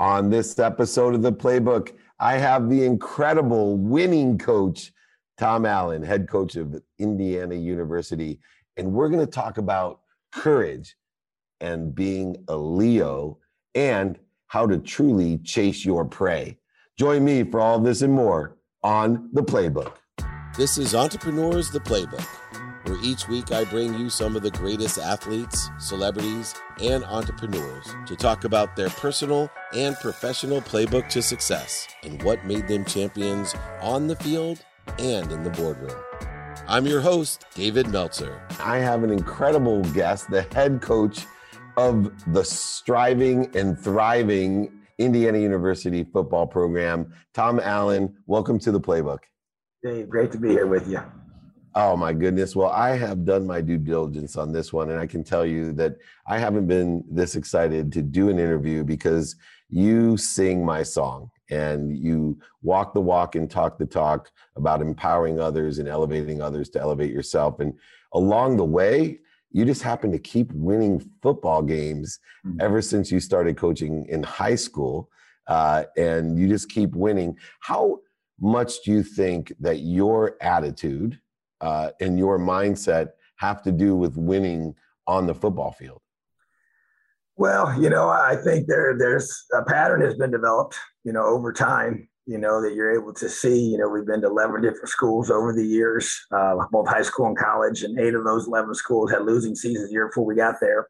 On this episode of the Playbook, I have the incredible winning coach, Tom Allen, head coach of Indiana University. And we're going to talk about courage and being a Leo and how to truly chase your prey. Join me for all this and more on the Playbook. This is Entrepreneurs the Playbook where each week I bring you some of the greatest athletes, celebrities, and entrepreneurs to talk about their personal and professional playbook to success and what made them champions on the field and in the boardroom. I'm your host, David Meltzer. I have an incredible guest, the head coach of the striving and thriving Indiana University football program, Tom Allen. Welcome to the playbook. Dave, great to be here with you. Oh my goodness. Well, I have done my due diligence on this one, and I can tell you that I haven't been this excited to do an interview because you sing my song and you walk the walk and talk the talk about empowering others and elevating others to elevate yourself. And along the way, you just happen to keep winning football games mm-hmm. ever since you started coaching in high school. Uh, and you just keep winning. How much do you think that your attitude, uh, your mindset have to do with winning on the football field? Well, you know, I think there there's a pattern has been developed, you know, over time. You know that you're able to see. You know, we've been to 11 different schools over the years, uh, both high school and college, and eight of those 11 schools had losing seasons the year before we got there.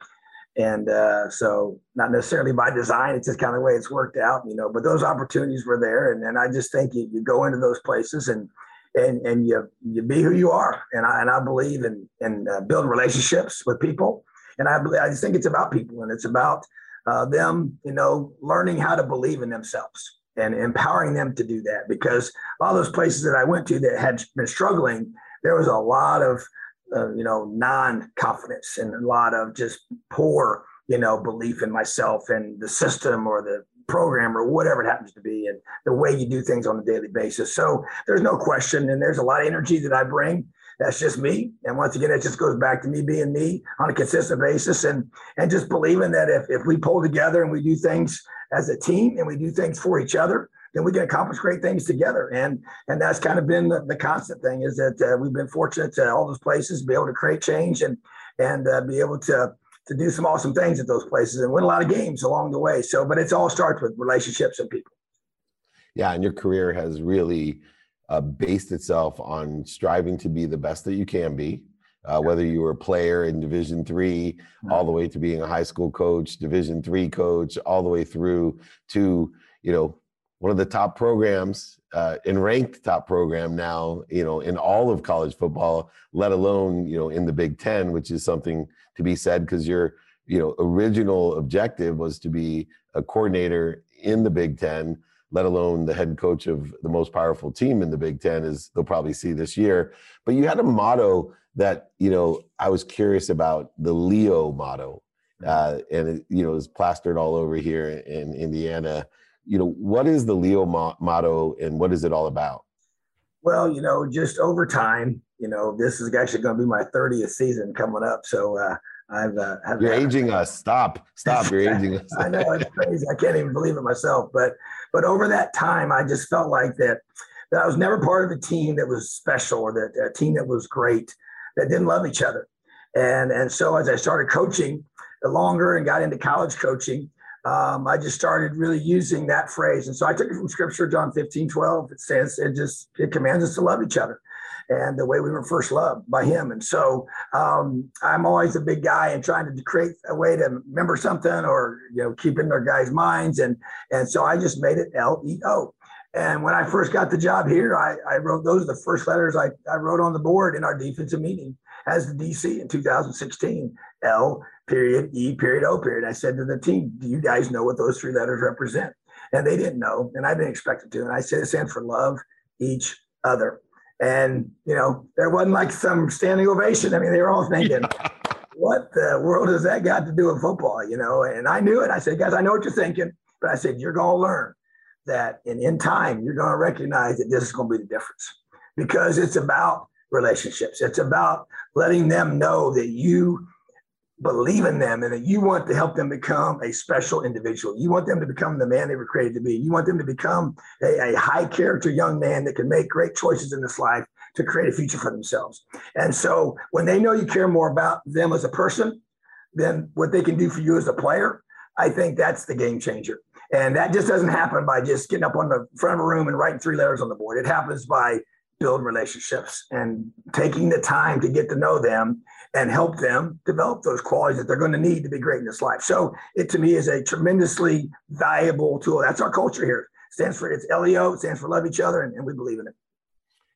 And uh, so, not necessarily by design, it's just kind of the way it's worked out, you know. But those opportunities were there, and, and I just think you, you go into those places and and and you you be who you are. And I and I believe in in uh, building relationships with people. And I believe, I just think it's about people, and it's about uh, them, you know, learning how to believe in themselves and empowering them to do that. Because all those places that I went to that had been struggling, there was a lot of uh, you know non-confidence and a lot of just poor you know belief in myself and the system or the program or whatever it happens to be and the way you do things on a daily basis. So there's no question. And there's a lot of energy that I bring. That's just me. And once again, it just goes back to me being me on a consistent basis and and just believing that if, if we pull together and we do things as a team and we do things for each other, then we can accomplish great things together. And and that's kind of been the, the constant thing is that uh, we've been fortunate to all those places be able to create change and and uh, be able to to do some awesome things at those places and win a lot of games along the way. So, but it's all starts with relationships and people. Yeah, and your career has really uh, based itself on striving to be the best that you can be. Uh, whether you were a player in Division three, all the way to being a high school coach, Division three coach, all the way through to you know one of the top programs uh, and ranked top program now, you know, in all of college football, let alone you know in the Big Ten, which is something to be said because your you know original objective was to be a coordinator in the Big Ten, let alone the head coach of the most powerful team in the Big Ten, as they'll probably see this year. But you had a motto that you know I was curious about the Leo motto, uh, and it, you know is plastered all over here in Indiana you know, what is the Leo mo- motto and what is it all about? Well, you know, just over time, you know, this is actually going to be my 30th season coming up. So, uh, I've, uh, have you're aging us. Stop, stop. You're aging us. I know it's crazy. I can't even believe it myself. But, but over that time, I just felt like that, that I was never part of a team that was special or that a team that was great, that didn't love each other. And, and so as I started coaching longer and got into college coaching, um, I just started really using that phrase. And so I took it from scripture, John 15, 12. It says, it just, it commands us to love each other and the way we were first loved by him. And so um, I'm always a big guy and trying to create a way to remember something or, you know, keep in our guys' minds. And, and so I just made it L-E-O. And when I first got the job here, I, I wrote those the first letters I, I wrote on the board in our defensive meeting as the DC in 2016. L period, E period, O period. I said to the team, Do you guys know what those three letters represent? And they didn't know, and I didn't expect it to. And I said it stands for love each other. And, you know, there wasn't like some standing ovation. I mean, they were all thinking, what the world has that got to do with football? You know, and I knew it. I said, guys, I know what you're thinking, but I said, you're going to learn that in, in time, you're going to recognize that this is going to be the difference because it's about relationships. It's about letting them know that you believe in them and that you want to help them become a special individual. You want them to become the man they were created to be. You want them to become a, a high character young man that can make great choices in this life to create a future for themselves. And so when they know you care more about them as a person than what they can do for you as a player, I think that's the game changer. And that just doesn't happen by just getting up on the front of a room and writing three letters on the board. It happens by building relationships and taking the time to get to know them and help them develop those qualities that they're going to need to be great in this life. So it to me is a tremendously valuable tool. That's our culture here. It stands for it's LEO, it stands for love each other, and, and we believe in it.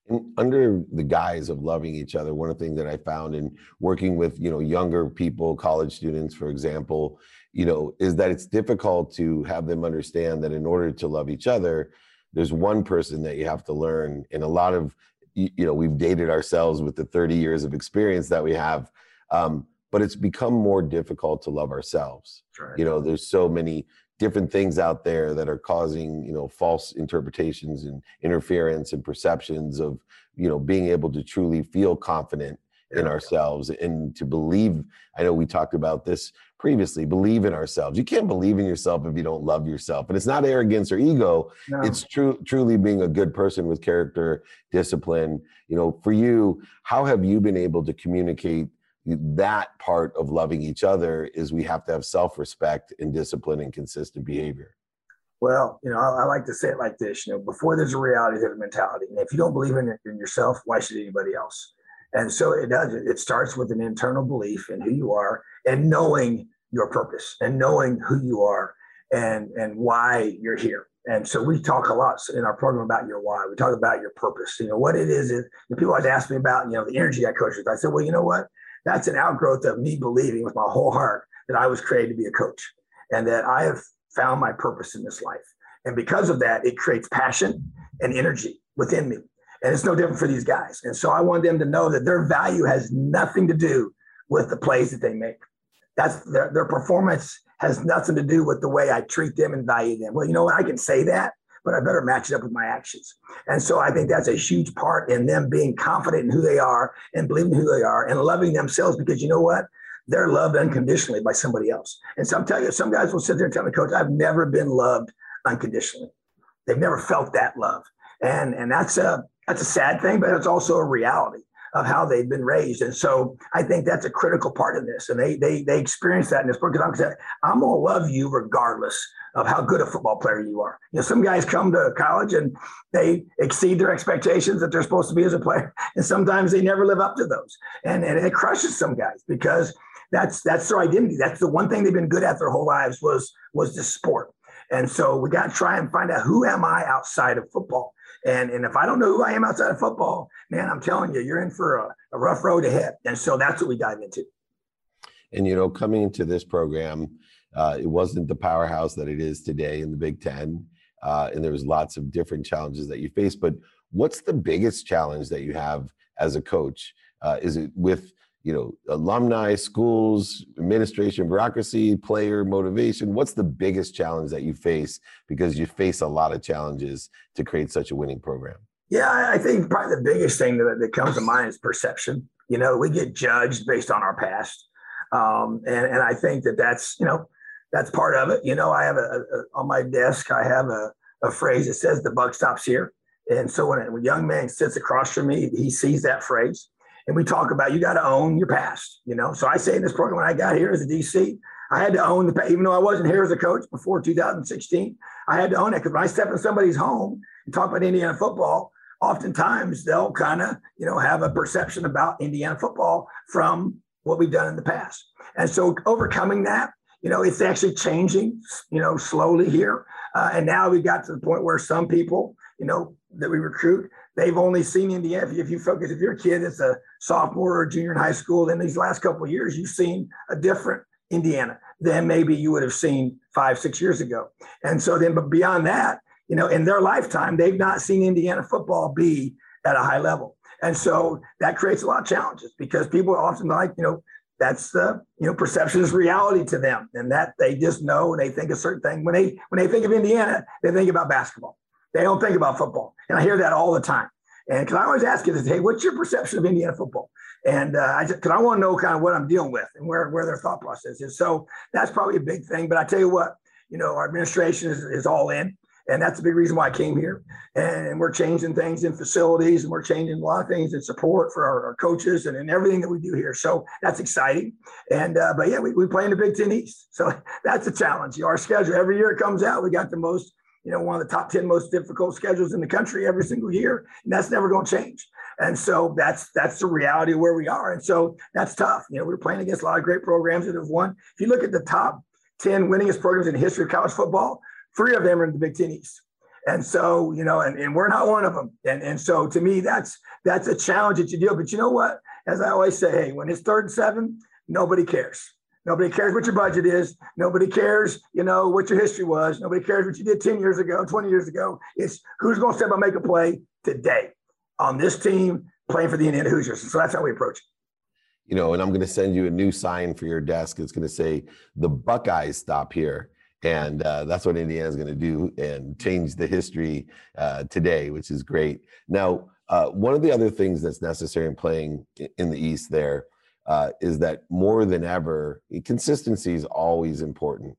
And under the guise of loving each other, one of the things that I found in working with you know younger people, college students, for example, you know, is that it's difficult to have them understand that in order to love each other, there's one person that you have to learn. And a lot of you know, we've dated ourselves with the 30 years of experience that we have. Um, but it's become more difficult to love ourselves. Right. You know, there's so many different things out there that are causing you know false interpretations and interference and perceptions of you know being able to truly feel confident in ourselves and to believe i know we talked about this previously believe in ourselves. You can't believe in yourself if you don't love yourself and it's not arrogance or ego. No. it's true truly being a good person with character discipline. You know for you how have you been able to communicate that part of loving each other is we have to have self-respect and discipline and consistent behavior? Well you know I, I, like to say it like this you know before there's a reality there's a mentality and if you don't believe in, in yourself why should anybody else and so it does it starts with an internal belief in who you are and knowing your purpose and knowing who you are and and why you're here and so we talk a lot in our program about your why. We talk about your purpose. You know what it is. Is people always ask me about you know the energy I coach with. I said, well, you know what? that's an outgrowth of me believing with my whole heart that I was created to be a coach and that I have found my purpose in this life. And because of that, it creates passion and energy within me. And it's no different for these guys. And so I want them to know that their value has nothing to do with the plays that they make. That's their, their performance has nothing to do with the way I treat them and value them. Well, you know what? I can say that, but I better match it up with my actions. And so I think that's a huge part in them being confident in who they are and believing who they are and loving themselves because you know what? They're loved unconditionally by somebody else. And so I'm telling you, some guys will sit there and tell me, Coach, I've never been loved unconditionally. They've never felt that love. And, and that's a that's a sad thing, but it's also a reality of how they've been raised. And so I think that's a critical part of this. And they they they experience that in this book. Because I'm, I'm gonna love you regardless of how good a football player you are. You know, some guys come to college and they exceed their expectations that they're supposed to be as a player, and sometimes they never live up to those, and and it crushes some guys because that's that's their identity. That's the one thing they've been good at their whole lives was was the sport. And so we got to try and find out who am I outside of football. And, and if I don't know who I am outside of football, man, I'm telling you, you're in for a, a rough road ahead. And so that's what we dive into. And you know, coming into this program, uh, it wasn't the powerhouse that it is today in the Big Ten. Uh, and there was lots of different challenges that you faced. But what's the biggest challenge that you have as a coach? Uh, is it with you know alumni, schools, administration, bureaucracy, player motivation? What's the biggest challenge that you face because you face a lot of challenges to create such a winning program? Yeah, I think probably the biggest thing that, that comes to mind is perception. You know, we get judged based on our past. Um, and, and I think that that's, you know, that's part of it. You know, I have a, a on my desk, I have a, a phrase that says the buck stops here. And so when a young man sits across from me, he sees that phrase. And we talk about you got to own your past, you know. So I say in this program when I got here as a DC, I had to own the even though I wasn't here as a coach before 2016. I had to own it because when I step in somebody's home and talk about Indiana football, oftentimes they'll kind of, you know, have a perception about Indiana football from what we've done in the past. And so overcoming that you know, it's actually changing, you know, slowly here. Uh, and now we got to the point where some people, you know, that we recruit, they've only seen Indiana. If you focus, if your kid is a sophomore or junior in high school, then these last couple of years, you've seen a different Indiana than maybe you would have seen five, six years ago. And so then, but beyond that, you know, in their lifetime, they've not seen Indiana football be at a high level. And so that creates a lot of challenges because people often like, you know, that's the you know perception is reality to them and that they just know and they think a certain thing when they when they think of indiana they think about basketball they don't think about football and i hear that all the time And because I always ask you this, hey, what's your perception of Indiana football? And uh, I just because I want to know kind of what I'm dealing with and where where their thought process is. So that's probably a big thing. But I tell you what, you know, our administration is, is all in. And that's a big reason why I came here. And we're changing things in facilities and we're changing a lot of things in support for our, our coaches and in everything that we do here. So that's exciting. And, uh, but yeah, we, we play in the Big Ten East. So that's a challenge. Our schedule, every year it comes out, we got the most, you know, one of the top 10 most difficult schedules in the country every single year. And that's never going to change. And so that's that's the reality of where we are. And so that's tough. You know, we're playing against a lot of great programs that have won. If you look at the top 10 winningest programs in the history of college football, Three of them are in the Big Ten East. And so, you know, and, and we're not one of them. And, and so to me, that's that's a challenge that you deal. But you know what? As I always say, hey, when it's third and seven, nobody cares. Nobody cares what your budget is. Nobody cares, you know, what your history was. Nobody cares what you did 10 years ago, 20 years ago. It's who's going to step up and make a play today on this team playing for the Indiana Hoosiers. So that's how we approach it. You know, and I'm going to send you a new sign for your desk. It's going to say the Buckeyes stop here and uh, that's what Indiana's going to do and change the history uh, today, which is great. Now, uh, one of the other things that's necessary in playing in the East there uh, is that more than ever, consistency is always important.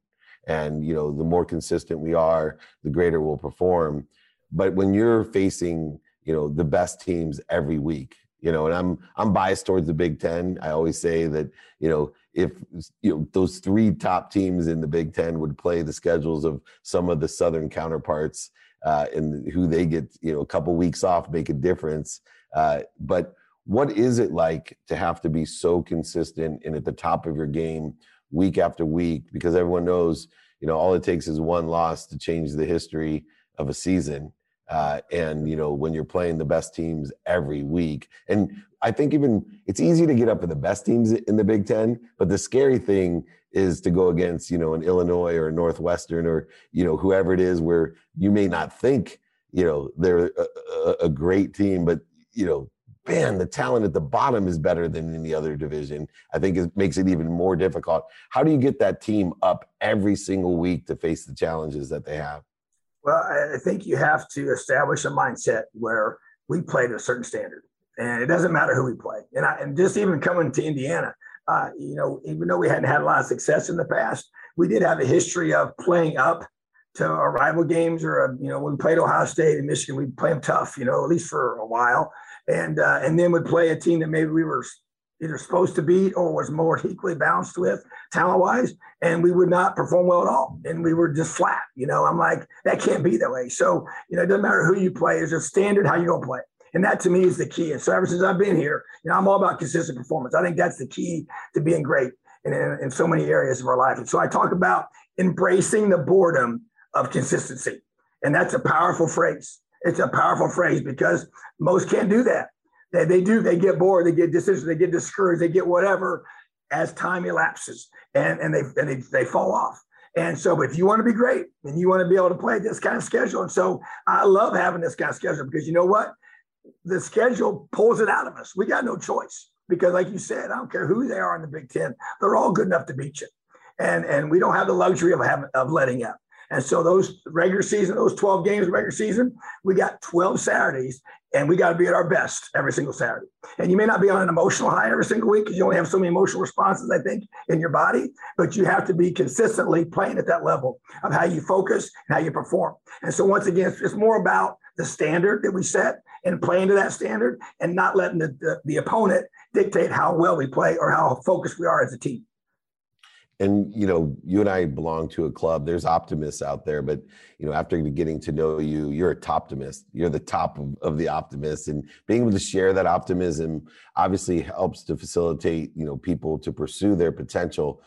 And you know, the more consistent we are, the greater we'll perform. But when you're facing, you know, the best teams every week, you know, and I'm I'm biased towards the Big Ten. I always say that, you know, if you know those three top teams in the Big Ten would play the schedules of some of the Southern counterparts uh, and who they get you know a couple weeks off make a difference. Uh, but what is it like to have to be so consistent and at the top of your game week after week? Because everyone knows you know all it takes is one loss to change the history of a season. Uh, and you know when you're playing the best teams every week and i think even it's easy to get up for the best teams in the big ten but the scary thing is to go against you know an illinois or northwestern or you know whoever it is where you may not think you know they're a, a, a great team but you know man the talent at the bottom is better than in the other division i think it makes it even more difficult how do you get that team up every single week to face the challenges that they have well, I think you have to establish a mindset where we play to a certain standard, and it doesn't matter who we play. And I, and just even coming to Indiana, uh, you know, even though we hadn't had a lot of success in the past, we did have a history of playing up to our rival games. Or you know, when we played Ohio State and Michigan, we'd play them tough, you know, at least for a while, and uh, and then would play a team that maybe we were either supposed to beat or was more equally balanced with talent wise, and we would not perform well at all. And we were just flat. You know, I'm like, that can't be that way. So, you know, it doesn't matter who you play, it's a standard how you're going to play. And that to me is the key. And so ever since I've been here, you know, I'm all about consistent performance. I think that's the key to being great in, in, in so many areas of our life. And so I talk about embracing the boredom of consistency. And that's a powerful phrase. It's a powerful phrase because most can't do that. They, they do, they get bored, they get decisions, they get discouraged, they get whatever as time elapses and, and they and they, they fall off. And so, if you want to be great and you want to be able to play this kind of schedule, and so I love having this kind of schedule because you know what? The schedule pulls it out of us. We got no choice because, like you said, I don't care who they are in the Big Ten, they're all good enough to beat you, and and we don't have the luxury of having of letting up. And so those regular season, those 12 games of regular season, we got 12 Saturdays and we got to be at our best every single Saturday. And you may not be on an emotional high every single week because you only have so many emotional responses, I think, in your body, but you have to be consistently playing at that level of how you focus and how you perform. And so once again, it's more about the standard that we set and playing to that standard and not letting the, the, the opponent dictate how well we play or how focused we are as a team and you know you and i belong to a club. There's optimists out there but you know after getting to know you you're a top optimist. You're the top of, of the optimists and being able to share that optimism obviously helps to facilitate you know people to pursue their potential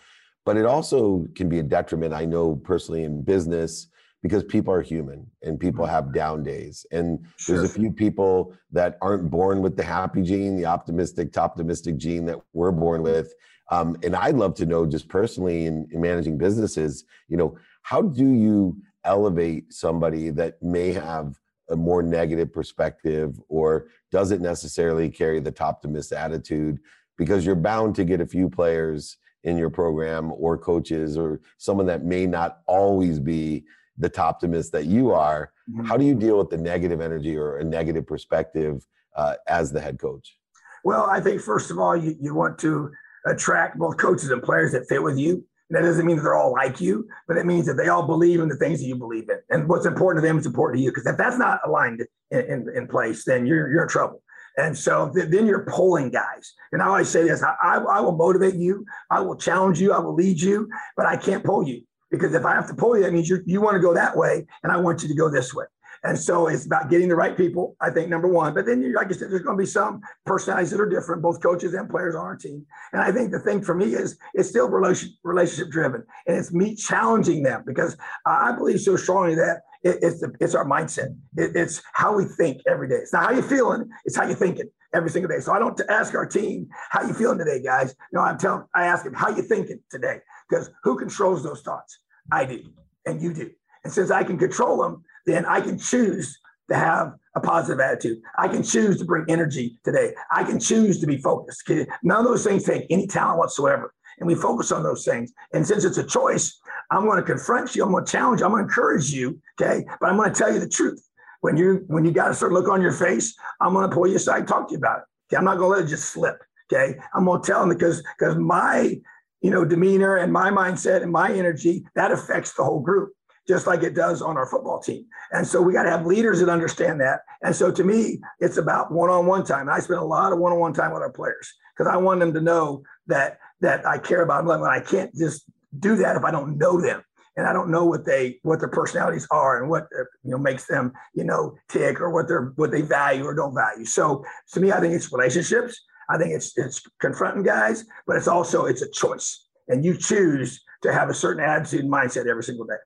but it also can be a detriment i know personally in business because people are human and people have down days. And sure. there's a few people that aren't born with the happy gene the optimistic top optimistic gene that we're born with. Um, and I'd love to know just personally in, in managing businesses, you know, how do you elevate somebody that may have a more negative perspective or doesn't necessarily carry the optimist attitude? Because you're bound to get a few players in your program or coaches or someone that may not always be the optimist that you are, mm-hmm. how do you deal with the negative energy or a negative perspective uh, as the head coach? Well, I think first of all, you, you want to attract both coaches and players that fit with you. And that doesn't mean that they're all like you, but it means that they all believe in the things that you believe in. And what's important to them is important to you. Because if that's not aligned in, in, in, place, then you're, you're in trouble. And so th- then you're pulling guys. And I always say this I, I will motivate you, I will challenge you, I will lead you, but I can't pull you. Because if I have to pull you, that means you you want to go that way, and I want you to go this way. And so it's about getting the right people, I think, number one. But then, like I said, there's going to be some personalities that are different, both coaches and players on our team. And I think the thing for me is it's still relationship driven. And it's me challenging them because I believe so strongly that it, it's, the, it's our mindset. It, it's how we think every day. It's not how you're feeling, it's how you're thinking every single day. So I don't ask our team, how you feeling today, guys? No, I'm telling, I ask them, how you thinking today? Because who controls those thoughts? I do, and you do. And since I can control them, then I can choose to have a positive attitude. I can choose to bring energy today. I can choose to be focused. None of those things take any talent whatsoever. And we focus on those things. And since it's a choice, I'm going to confront you. I'm going to challenge you. I'm going to encourage you. Okay. But I'm going to tell you the truth. When you when you got a certain look on your face, I'm going to pull you aside, talk to you about it. Okay. I'm not going to let it just slip. Okay. I'm going to tell them because because my you know demeanor and my mindset and my energy that affects the whole group just like it does on our football team. And so we got to have leaders that understand that. And so to me, it's about one-on-one time. And I spend a lot of one-on-one time with our players because I want them to know that that I care about them. And I can't just do that if I don't know them and I don't know what they what their personalities are and what uh, you know makes them you know tick or what they're what they value or don't value. So to me, I think it's relationships. I think it's it's confronting guys, but it's also it's a choice, and you choose to have a certain attitude and mindset every single day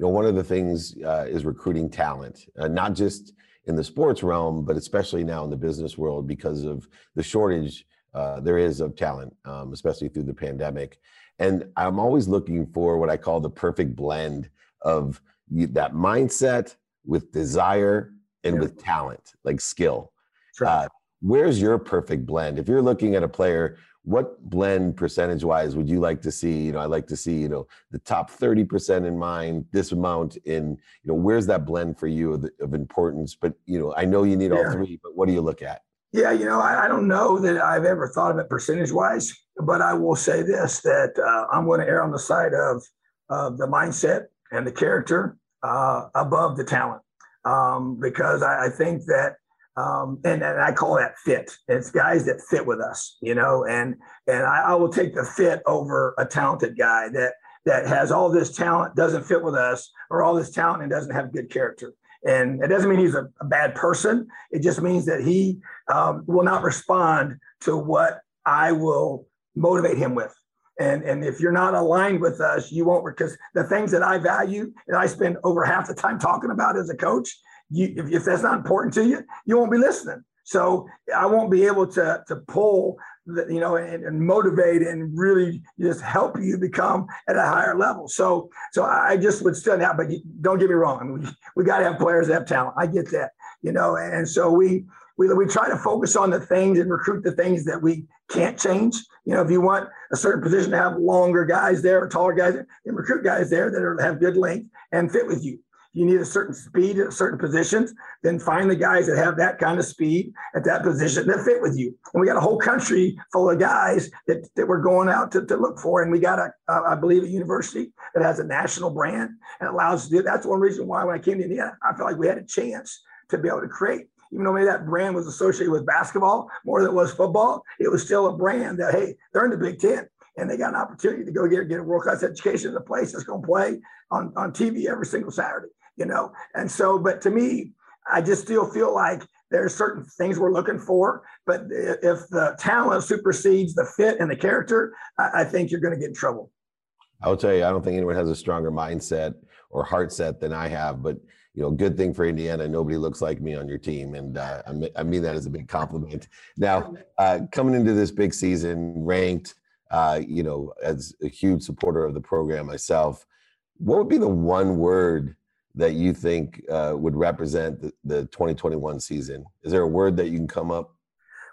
you know, one of the things uh, is recruiting talent, uh, not just in the sports realm, but especially now in the business world because of the shortage uh, there is of talent, um, especially through the pandemic. And I'm always looking for what I call the perfect blend of that mindset with desire and yeah. with talent, like skill. Sure. Uh, where's your perfect blend? If you're looking at a player what blend percentage wise would you like to see? You know i like to see you know the top 30% in mind this amount in you know where's that blend for you of, of importance? But you know i know you need all three but what do you look at? Yeah you know I, I, don't know that i've ever thought of it percentage wise but i will say this that uh, i'm going to err on the side of of the mindset and the character uh, above the talent. Um, because I, I think that um, and, and I call that fit. It's guys that fit with us, you know, and and I, I, will take the fit over a talented guy that that has all this talent, doesn't fit with us, or all this talent and doesn't have good character. And it doesn't mean he's a, a bad person. It just means that he um, will not respond to what I will motivate him with. And, and if you're not aligned with us, you won't, because the things that I value and I spend over half the time talking about as a coach you, if, if that's not important to you, you won't be listening. So I won't be able to to pull, the, you know, and, and, motivate and really just help you become at a higher level. So so I just would stand out. But you, don't get me wrong. We we got to have players that have talent. I get that, you know, and so we. We, we try to focus on the things and recruit the things that we can't change. You know, if you want a certain position to have longer guys there or taller guys, then recruit guys there that are, have good length and fit with you you need a certain speed at certain positions, then find the guys that have that kind of speed at that position that fit with you. And we got a whole country full of guys that, that we're going out to, to look for. And we got a, I believe, a university that has a national brand and allows to do that's one reason why when I came to Indiana, I felt like we had a chance to be able to create. Even though maybe that brand was associated with basketball more than it was football, it was still a brand that, hey, they're in the Big Ten and they got an opportunity to go get, get a world class education in a place that's going to play on, on TV every single Saturday you know? And so, but to me, I just still feel like there are certain things we're looking for, but if the talent supersedes the fit and the character, I, think you're going to get in trouble. I will tell you, I don't think anyone has a stronger mindset or heart set than I have, but you know, good thing for Indiana. Nobody looks like me on your team, and uh, I, mean, that as a big compliment. Now, uh, coming into this big season, ranked, uh, you know, as a huge supporter of the program myself, what would be the one word that you think uh, would represent the, the 2021 season? Is there a word that you can come up?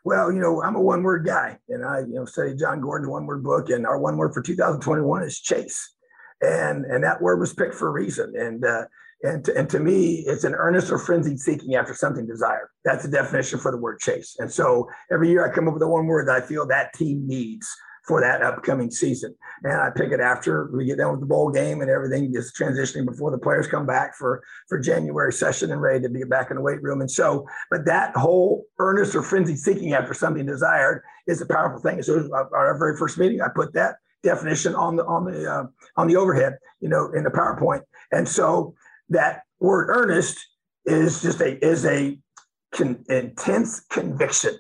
Well, you know, I'm a one word guy, and I, you know, studied Jon Gordon's one word book, and our one word for 2021 is chase. and and that word was picked for a reason. And uh, and to, and to me, it's an earnest or frenzied seeking after something desired. That's the definition for the word chase. And so every year I come up with the one word that I feel that team needs for that upcoming season. And I pick it after we get done with the bowl game and everything is transitioning before the players come back for for January session and ready to be back in the weight room. And so, but that whole earnest or frenzied seeking after something desired is a powerful thing. So our very first meeting, I put that definition on the on the uh, on the overhead, you know, in the PowerPoint. And so that word earnest is just a is a con, intense conviction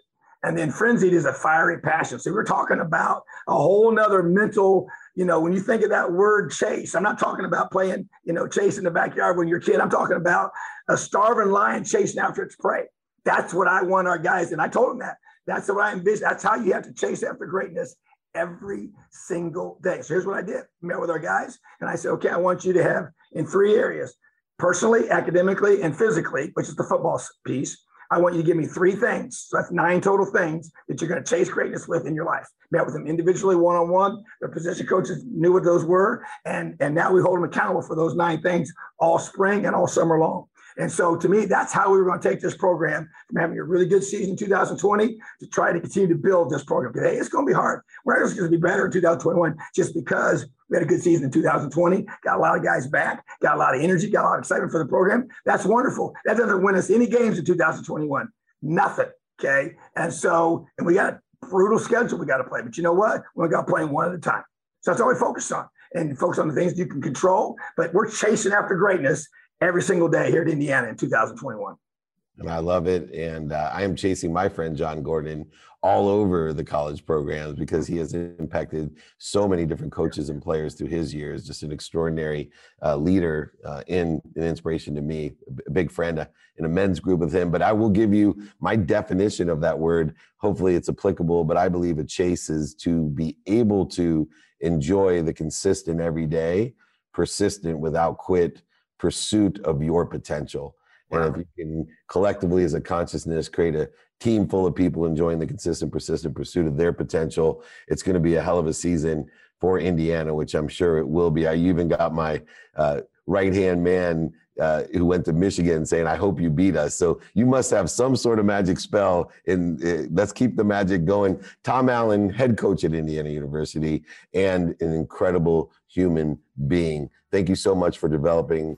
and then frenzied is a fiery passion. So we're talking about a whole nother mental, you know, when you think of that word chase, I'm not talking about playing, you know, chase in the backyard when you're a kid. I'm talking about a starving lion chasing after its prey. That's what I want our guys. And I told them that. That's what I envision. That's how you have to chase after greatness every single day. So here's what I did. Met with our guys and I said, okay, I want you to have in three areas, personally, academically, and physically, which is the football piece I want you to give me three things. So that's nine total things that you're going to chase greatness with in your life. Met with them individually, one on one. Their position coaches knew what those were, and and now we hold them accountable for those nine things all spring and all summer long. And so to me, that's how we were going to take this program from having a really good season in 2020 to try to continue to build this program. Today, it's going to be hard. We're just going to be better in 2021 just because we had a good season in 2020, got a lot of guys back, got a lot of energy, got a lot of excitement for the program. That's wonderful. That doesn't win us any games in 2021. Nothing. Okay. And so, and we got a brutal schedule we got to play. But you know what? We got to play one at a time. So that's all we focus on and focus on the things you can control. But we're chasing after greatness every single day here at Indiana in 2021. And I love it. And uh, I am chasing my friend Jon Gordon all over the college programs because he has impacted so many different coaches and players through his years. Just an extraordinary uh, leader uh, in an inspiration to me. A big friend uh, in a men's group with him. But I will give you my definition of that word. Hopefully, it's applicable. But I believe a chase is to be able to enjoy the consistent every day, persistent without quit pursuit of your potential. Wow. And if you can collectively, as a consciousness, create a team full of people enjoying the consistent, persistent pursuit of their potential, it's going to be a hell of a season for Indiana, which I'm sure it will be. I even got my uh, right hand man uh, who went to Michigan saying, I hope you beat us. So you must have some sort of magic spell. And uh, let's keep the magic going. Tom Allen, head coach at Indiana University, and an incredible human being. Thank you so much for developing